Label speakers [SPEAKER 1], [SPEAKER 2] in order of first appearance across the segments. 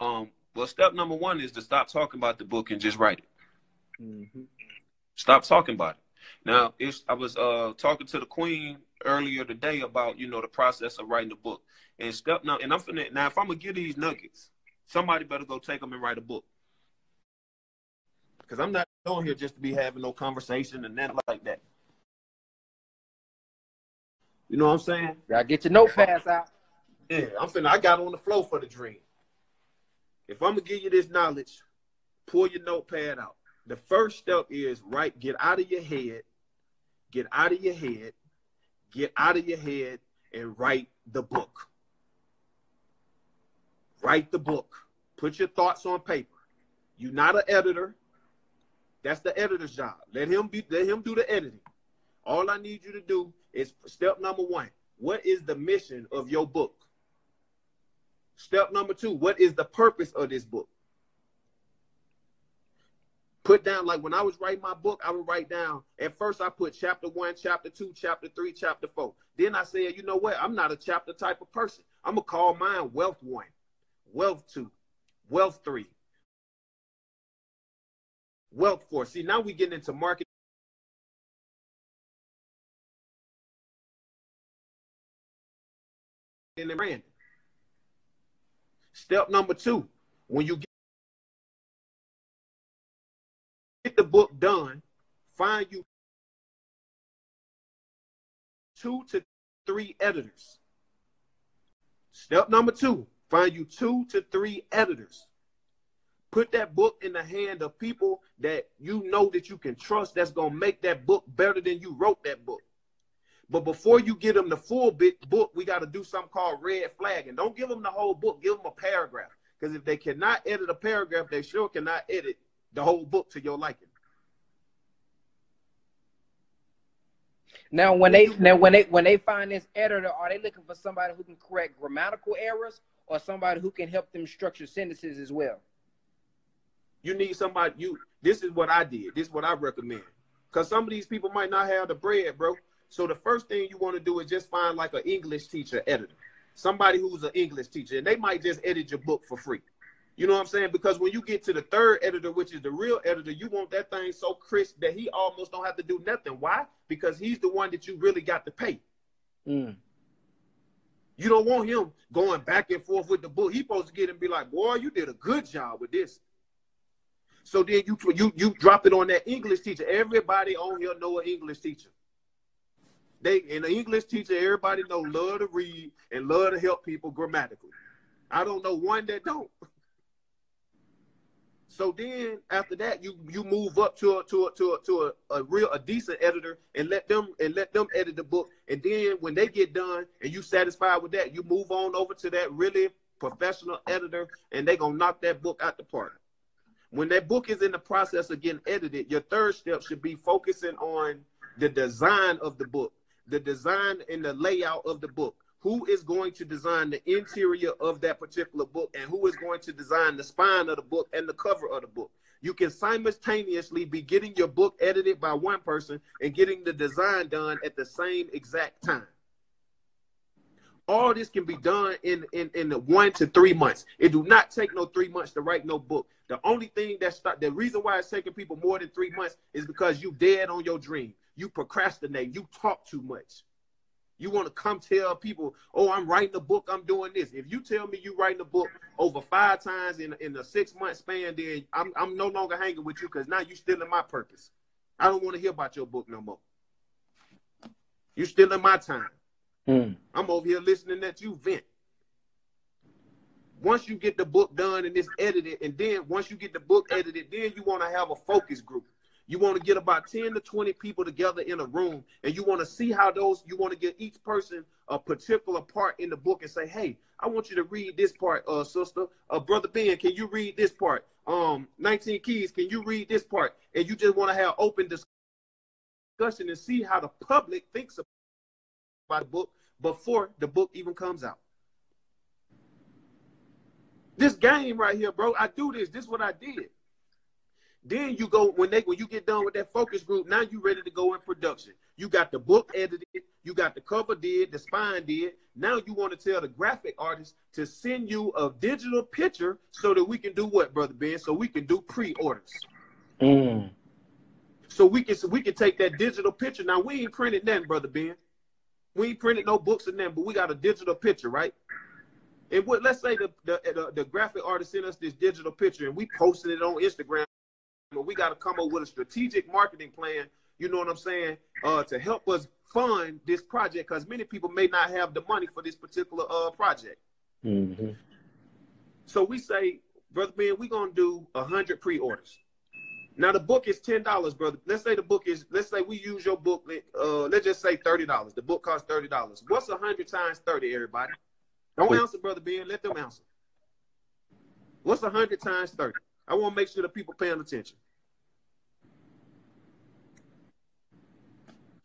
[SPEAKER 1] Um, well, step number one is to stop talking about the book and just write it.
[SPEAKER 2] Mm-hmm.
[SPEAKER 1] Stop talking about it. Now, it's, I was uh, talking to the queen earlier today about you know the process of writing a book and step now. And I'm finna now if I'm gonna get these nuggets, somebody better go take them and write a book because I'm not on here just to be having no conversation and that like that. You know what I'm saying?
[SPEAKER 2] Y'all get your notepads out.
[SPEAKER 1] Yeah, I'm finna. I got on the flow for the dream. If I'm gonna give you this knowledge, pull your notepad out. The first step is right. Get out of your head. Get out of your head. Get out of your head and write the book. Write the book. Put your thoughts on paper. You're not an editor. That's the editor's job. Let him be. Let him do the editing. All I need you to do is step number one. What is the mission of your book? Step number two. What is the purpose of this book? Put down like when I was writing my book, I would write down. At first, I put chapter one, chapter two, chapter three, chapter four. Then I said, you know what? I'm not a chapter type of person. I'm gonna call mine wealth one, wealth two, wealth three, wealth four. See, now we getting into marketing. And branding. Step number two, when you get the book done, find you two to three editors. Step number two, find you two to three editors. Put that book in the hand of people that you know that you can trust that's going to make that book better than you wrote that book. But before you get them the full bit book, we got to do something called red flag. And don't give them the whole book, give them a paragraph. Because if they cannot edit a paragraph, they sure cannot edit the whole book to your liking.
[SPEAKER 2] Now, when they now when they when they find this editor, are they looking for somebody who can correct grammatical errors or somebody who can help them structure sentences as well?
[SPEAKER 1] You need somebody. You. This is what I did. This is what I recommend. Because some of these people might not have the bread, bro. So the first thing you want to do is just find like an English teacher editor, somebody who's an English teacher, and they might just edit your book for free. You know what I'm saying? Because when you get to the third editor, which is the real editor, you want that thing so crisp that he almost don't have to do nothing. Why? Because he's the one that you really got to pay.
[SPEAKER 2] Mm.
[SPEAKER 1] You don't want him going back and forth with the book. He's supposed to get and be like, boy, you did a good job with this. So then you you you drop it on that English teacher. Everybody on here know an English teacher. They and the English teacher, everybody know love to read and love to help people grammatically. I don't know one that don't. So then after that, you you move up to a to a to a, to a, a real a decent editor and let them and let them edit the book. And then when they get done and you satisfied with that, you move on over to that really professional editor and they gonna knock that book out the park. When that book is in the process of getting edited, your third step should be focusing on the design of the book, the design and the layout of the book who is going to design the interior of that particular book and who is going to design the spine of the book and the cover of the book. You can simultaneously be getting your book edited by one person and getting the design done at the same exact time. All this can be done in, in, in the one to three months. It do not take no three months to write no book. The only thing that start the reason why it's taking people more than three months is because you dead on your dream. You procrastinate. You talk too much. You want to come tell people, oh, I'm writing a book, I'm doing this. If you tell me you're writing a book over five times in, in a six month span, then I'm, I'm no longer hanging with you because now you're stealing my purpose. I don't want to hear about your book no more. You're stealing my time.
[SPEAKER 2] Mm.
[SPEAKER 1] I'm over here listening that you vent. Once you get the book done and it's edited, and then once you get the book edited, then you want to have a focus group. You want to get about 10 to 20 people together in a room and you want to see how those, you want to get each person a particular part in the book and say, hey, I want you to read this part, uh, sister. Uh, Brother Ben, can you read this part? Um, 19 Keys, can you read this part? And you just want to have open discussion and see how the public thinks about the book before the book even comes out. This game right here, bro, I do this. This is what I did. Then you go when they when you get done with that focus group, now you ready to go in production. You got the book edited, you got the cover did, the spine did. Now you want to tell the graphic artist to send you a digital picture so that we can do what, brother Ben? So we can do pre-orders.
[SPEAKER 2] Mm.
[SPEAKER 1] So we can so we can take that digital picture. Now we ain't printed nothing, brother Ben. We ain't printed no books in them, but we got a digital picture, right? And what let's say the the, the, the graphic artist sent us this digital picture and we posted it on Instagram but we got to come up with a strategic marketing plan. You know what I'm saying? Uh, to help us fund this project because many people may not have the money for this particular uh project.
[SPEAKER 2] Mm-hmm.
[SPEAKER 1] So we say, brother Ben, we're gonna do a hundred pre-orders. Now the book is ten dollars, brother. Let's say the book is. Let's say we use your book. Uh, let's just say thirty dollars. The book costs thirty dollars. What's a hundred times thirty, everybody? Don't answer, brother Ben. Let them answer. What's a hundred times thirty? I want to make sure the people paying attention.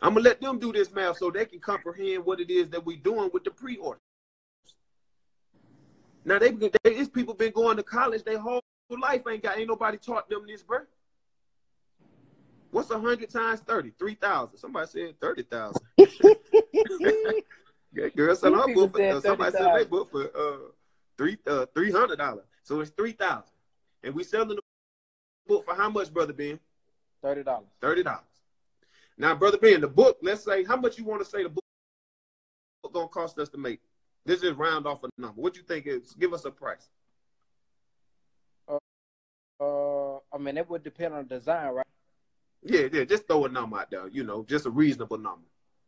[SPEAKER 1] I'm gonna let them do this math so they can comprehend what it is that we're doing with the pre-order. Now they, they these people been going to college their whole life ain't got ain't nobody taught them this, bro. What's a hundred times thirty? Three thousand. Somebody said thirty thousand. yeah, girl, so her book for, uh, somebody 30, said they book for uh three uh three hundred dollars. So it's three thousand. And we selling the book for how much, brother Ben?
[SPEAKER 2] Thirty dollars.
[SPEAKER 1] Thirty dollars. Now, brother Ben, the book. Let's say how much you want to say the book gonna cost us to make. This is round off a number. What you think is? Give us a price.
[SPEAKER 2] Uh, uh, I mean, it would depend on design, right?
[SPEAKER 1] Yeah, yeah. Just throw a number out there. You know, just a reasonable number.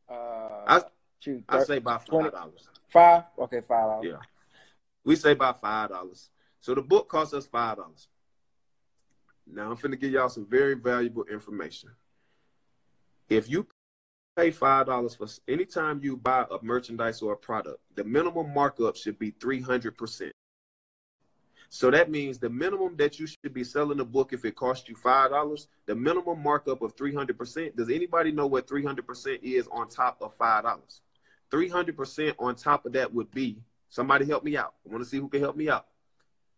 [SPEAKER 2] Uh,
[SPEAKER 1] I,
[SPEAKER 2] shoot,
[SPEAKER 1] I say about five dollars.
[SPEAKER 2] Five? Okay, five dollars.
[SPEAKER 1] Yeah, we say about five dollars. So the book costs us five dollars. Now I'm finna give y'all some very valuable information. If you pay five dollars for anytime you buy a merchandise or a product, the minimum markup should be three hundred percent. So that means the minimum that you should be selling a book if it costs you five dollars, the minimum markup of three hundred percent. Does anybody know what three hundred percent is on top of five dollars? Three hundred percent on top of that would be somebody help me out. I want to see who can help me out.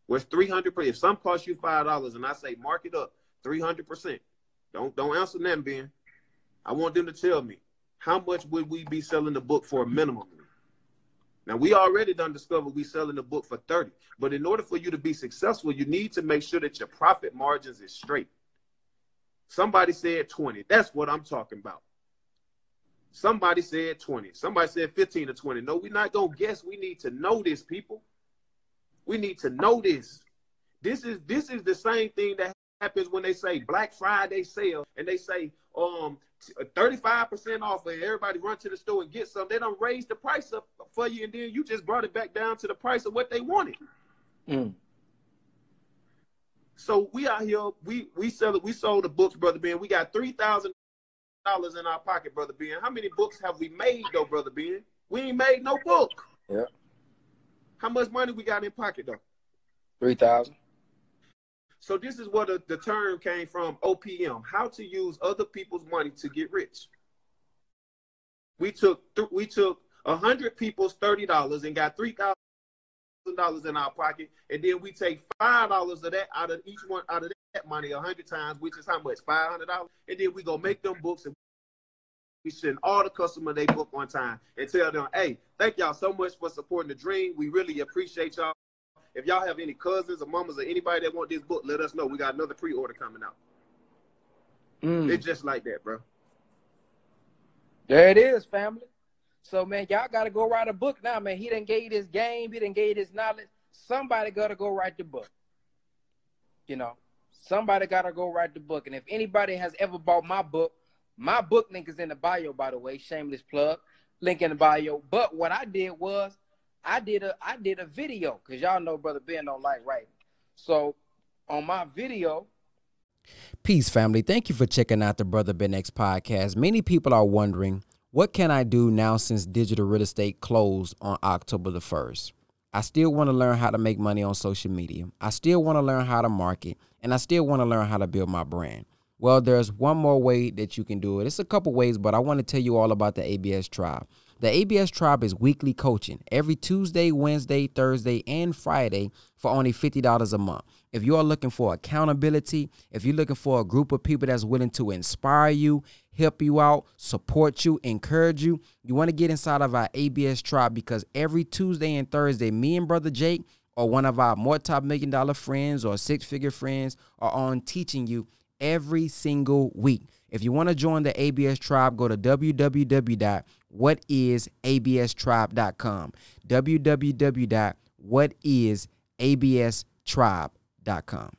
[SPEAKER 1] What's 300 per if some cost you five dollars and I say mark it up 300 percent. Don't don't answer them Ben. I want them to tell me how much would we be selling the book for minimum? Now we already done discovered we selling the book for 30 but in order for you to be successful you need to make sure that your profit margins is straight. Somebody said 20 that's what I'm talking about. Somebody said 20 somebody said 15 to 20 no we're not gonna guess. We need to know this people we need to know this. This is this is the same thing that happens when they say Black Friday sale and they say um 35% off and everybody run to the store and get some. They don't raise the price up for you and then you just brought it back down to the price of what they wanted.
[SPEAKER 2] Mm.
[SPEAKER 1] So we out here, we we sell it, we sold the books, brother Ben. We got three thousand dollars in our pocket, brother Ben. How many books have we made though, brother Ben? We ain't made no book.
[SPEAKER 2] Yeah.
[SPEAKER 1] How much money we got in pocket though?
[SPEAKER 2] Three thousand.
[SPEAKER 1] So this is where the, the term came from, OPM, how to use other people's money to get rich. We took th- we took a hundred people's thirty dollars and got three thousand dollars in our pocket, and then we take five dollars of that out of each one out of that money a hundred times, which is how much? Five hundred dollars. And then we go make them books and we send all the customer they book on time and tell them, hey, thank y'all so much for supporting the dream. We really appreciate y'all. If y'all have any cousins or mamas or anybody that want this book, let us know. We got another pre-order coming out.
[SPEAKER 2] Mm.
[SPEAKER 1] It's just like that, bro.
[SPEAKER 2] There it is, family. So man, y'all gotta go write a book now, man. He didn't gave his game, he didn't gave his knowledge. Somebody gotta go write the book. You know, somebody gotta go write the book. And if anybody has ever bought my book, my book link is in the bio, by the way. Shameless plug. Link in the bio. But what I did was I did a I did a video because y'all know brother Ben don't like writing. So on my video.
[SPEAKER 3] Peace, family. Thank you for checking out the Brother Ben X podcast. Many people are wondering, what can I do now since digital real estate closed on October the 1st? I still want to learn how to make money on social media. I still want to learn how to market, and I still want to learn how to build my brand. Well, there's one more way that you can do it. It's a couple ways, but I want to tell you all about the ABS tribe. The ABS Tribe is weekly coaching every Tuesday, Wednesday, Thursday, and Friday for only $50 a month. If you are looking for accountability, if you're looking for a group of people that's willing to inspire you, help you out, support you, encourage you, you want to get inside of our ABS Tribe because every Tuesday and Thursday, me and Brother Jake or one of our multi million dollar friends or six figure friends are on teaching you every single week. If you want to join the ABS tribe, go to www.whatisaBStribe.com. www.whatisaBStribe.com.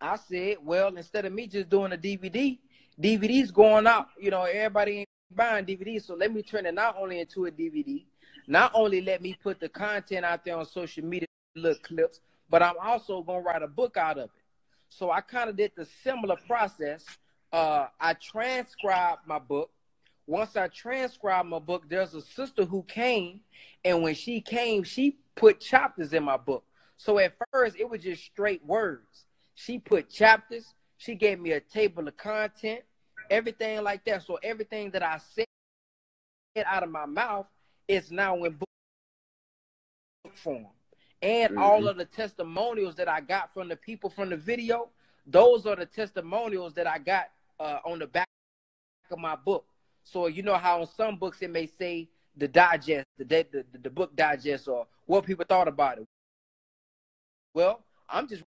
[SPEAKER 2] I said, well, instead of me just doing a DVD, DVD's going out. You know, everybody ain't buying DVDs, so let me turn it not only into a DVD, not only let me put the content out there on social media, little clips, but I'm also gonna write a book out of it. So I kind of did the similar process. Uh, I transcribed my book. Once I transcribed my book, there's a sister who came, and when she came, she put chapters in my book. So at first, it was just straight words. She put chapters. She gave me a table of content, everything like that. So everything that I said out of my mouth is now in book form and mm-hmm. all of the testimonials that I got from the people from the video, those are the testimonials that I got uh, on the back of my book. So you know how in some books it may say the digest, the, the, the, the book digest, or what people thought about it. Well, I'm just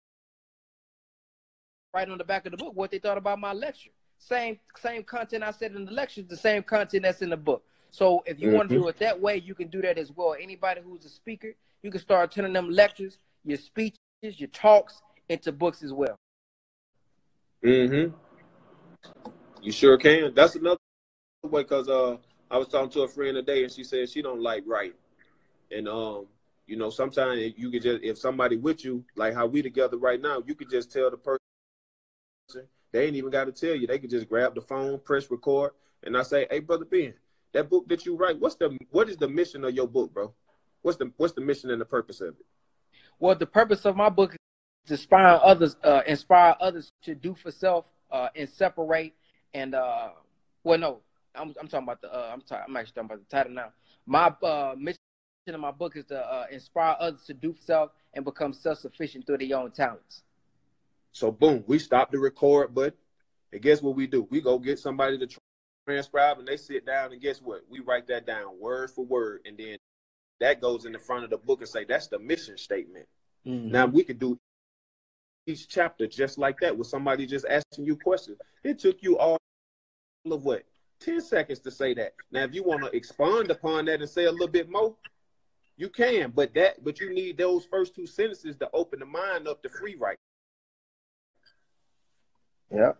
[SPEAKER 2] right on the back of the book what they thought about my lecture. Same same content I said in the lecture, the same content that's in the book. So if you mm-hmm. want to do it that way, you can do that as well. Anybody who's a speaker, you can start turning them lectures, your speeches, your talks into books as well.
[SPEAKER 1] Mm-hmm. You sure can. That's another way because uh, I was talking to a friend today and she said she don't like writing. And um, you know, sometimes you could just if somebody with you, like how we together right now, you could just tell the person they ain't even got to tell you. They could just grab the phone, press record, and I say, "Hey, brother Ben, that book that you write, what's the what is the mission of your book, bro? What's the what's the mission and the purpose of it?
[SPEAKER 2] Well, the purpose of my book is to inspire others, uh, inspire others to do for self uh, and separate. And uh, well, no, I'm, I'm talking about the. Uh, I'm talking. I'm actually talking about the title now. My uh, mission in my book is to uh, inspire others to do for self and become self sufficient through their own talents.
[SPEAKER 1] So boom, we stop the record but and guess what we do? We go get somebody to transcribe, and they sit down, and guess what? We write that down word for word, and then that goes in the front of the book and say that's the mission statement. Mm-hmm. Now we could do each chapter just like that with somebody just asking you questions. It took you all of what 10 seconds to say that. Now if you want to expand upon that and say a little bit more, you can, but that but you need those first two sentences to open the mind up to free write.
[SPEAKER 2] Yeah.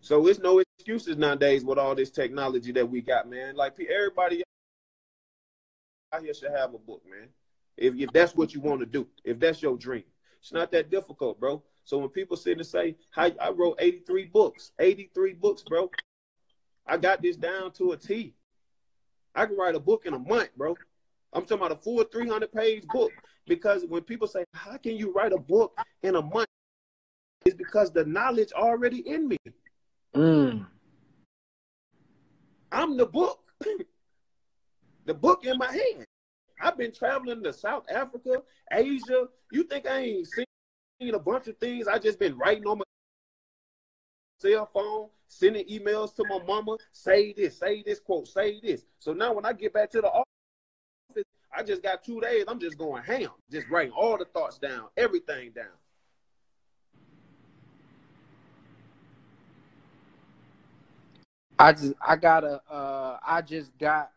[SPEAKER 1] So it's no excuses nowadays with all this technology that we got, man. Like everybody out here should have a book, man. If, if that's what you want to do, if that's your dream, it's not that difficult, bro. So when people sit and say, I, I wrote 83 books, 83 books, bro. I got this down to a T. I can write a book in a month, bro. I'm talking about a full 300 page book because when people say, How can you write a book in a month? It's because the knowledge already in me. Mm. I'm the book. the book in my hand. I've been traveling to South Africa, Asia. You think I ain't seen a bunch of things? I just been writing on my cell phone, sending emails to my mama, say this, say this quote, say this. So now when I get back to the office, I just got two days. I'm just going ham, just writing all the thoughts down, everything down.
[SPEAKER 2] I just I gotta uh I just got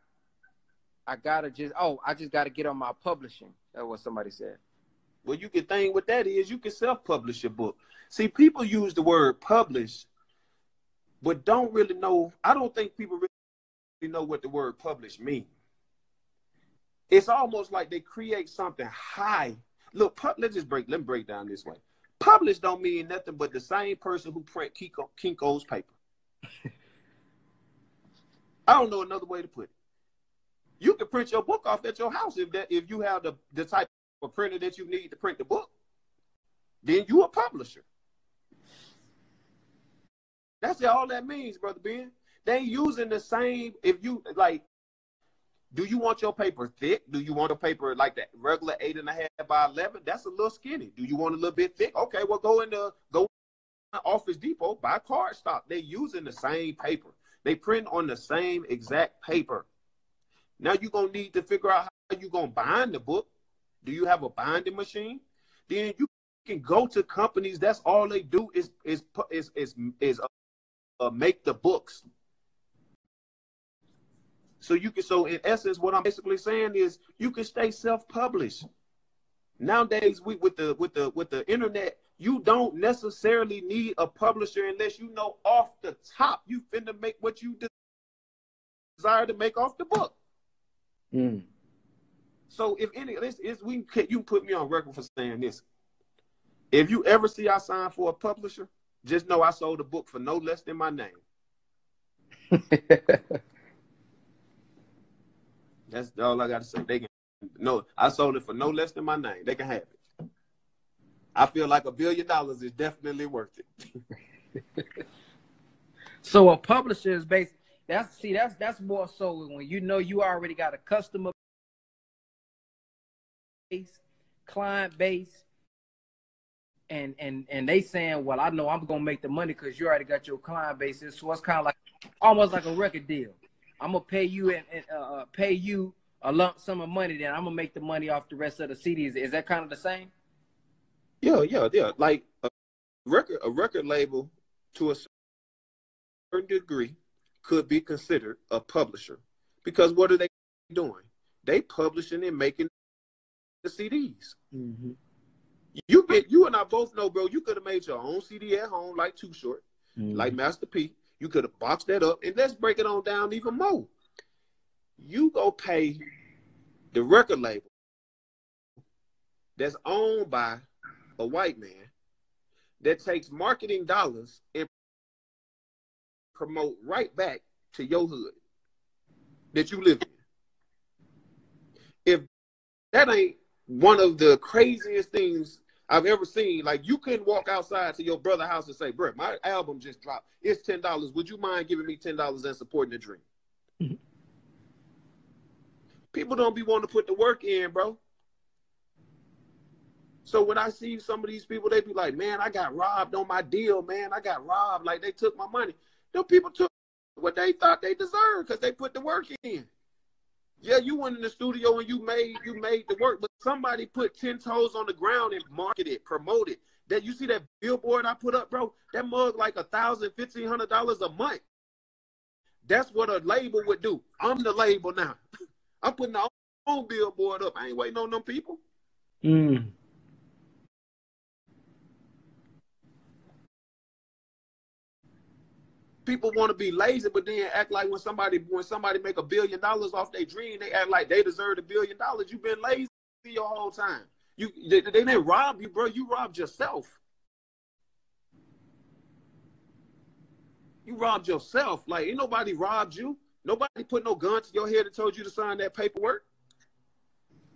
[SPEAKER 2] I gotta just oh, I just gotta get on my publishing. That's what somebody said.
[SPEAKER 1] Well, you can think what that is, you can self-publish your book. See, people use the word publish, but don't really know. I don't think people really know what the word publish means. It's almost like they create something high. Look, pub, let's just break. Let me break down this way. Publish don't mean nothing but the same person who print Kinko, Kinko's paper. I don't know another way to put it you can print your book off at your house if that if you have the, the type of printer that you need to print the book. Then you a publisher. That's all that means, brother Ben. They using the same. If you like, do you want your paper thick? Do you want a paper like that regular eight and a half by eleven? That's a little skinny. Do you want a little bit thick? Okay, well go in the go Office Depot buy cardstock. They using the same paper. They print on the same exact paper. Now you're gonna need to figure out how you're gonna bind the book. Do you have a binding machine? Then you can go to companies. That's all they do is is is is is uh, uh, make the books. So you can. So in essence, what I'm basically saying is you can stay self-published. Nowadays, we with the with the with the internet, you don't necessarily need a publisher unless you know off the top you finna make what you desire to make off the book. Mm. So if any this is we can you put me on record for saying this. If you ever see I sign for a publisher, just know I sold a book for no less than my name. That's all I gotta say. They can no, I sold it for no less than my name. They can have it. I feel like a billion dollars is definitely worth it.
[SPEAKER 2] so a publisher is based that's see that's that's more so when you know you already got a customer base, client base, and and and they saying, well, I know I'm gonna make the money because you already got your client base. So it's kind of like almost like a record deal. I'm gonna pay you and, and uh, uh, pay you a lump sum of money. Then I'm gonna make the money off the rest of the CDs. Is that kind of the same?
[SPEAKER 1] Yeah, yeah, yeah. Like a record, a record label to a certain degree could be considered a publisher because what are they doing? They publishing and making the CDs. Mm-hmm. You get you and I both know, bro. You could have made your own CD at home, like Too Short, mm-hmm. like Master P. You could have boxed that up, and let's break it on down even more. You go pay the record label that's owned by a white man that takes marketing dollars and promote right back to your hood that you live in. If that ain't one of the craziest things I've ever seen. Like you couldn't walk outside to your brother house and say, "Bro, my album just dropped. It's ten dollars. Would you mind giving me ten dollars and supporting the dream?" Mm-hmm. People don't be wanting to put the work in, bro. So when I see some of these people, they be like, "Man, I got robbed on my deal. Man, I got robbed. Like they took my money." Them people took what they thought they deserved because they put the work in. Yeah, you went in the studio and you made you made the work, but somebody put ten toes on the ground and marketed, promoted. That you see that billboard I put up, bro? That mug like a thousand, fifteen hundred dollars a month. That's what a label would do. I'm the label now. I'm putting the own billboard up. I ain't waiting on them people. Mm. People want to be lazy, but then act like when somebody when somebody make a billion dollars off their dream, they act like they deserve a billion dollars. You've been lazy your whole time. You they, they didn't rob you, bro. You robbed yourself. You robbed yourself. Like ain't nobody robbed you. Nobody put no gun to your head and told you to sign that paperwork.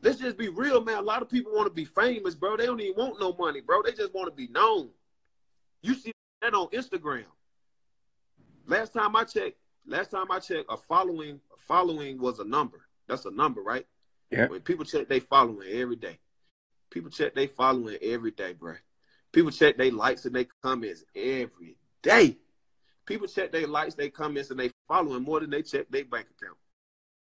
[SPEAKER 1] Let's just be real, man. A lot of people want to be famous, bro. They don't even want no money, bro. They just want to be known. You see that on Instagram. Last time I checked, last time I checked, a following a following was a number. That's a number, right? Yeah. When people check they following every day. People check they following every day, bro. People check they likes and they comments every day. People check they likes, they comments, and they following more than they check their bank account.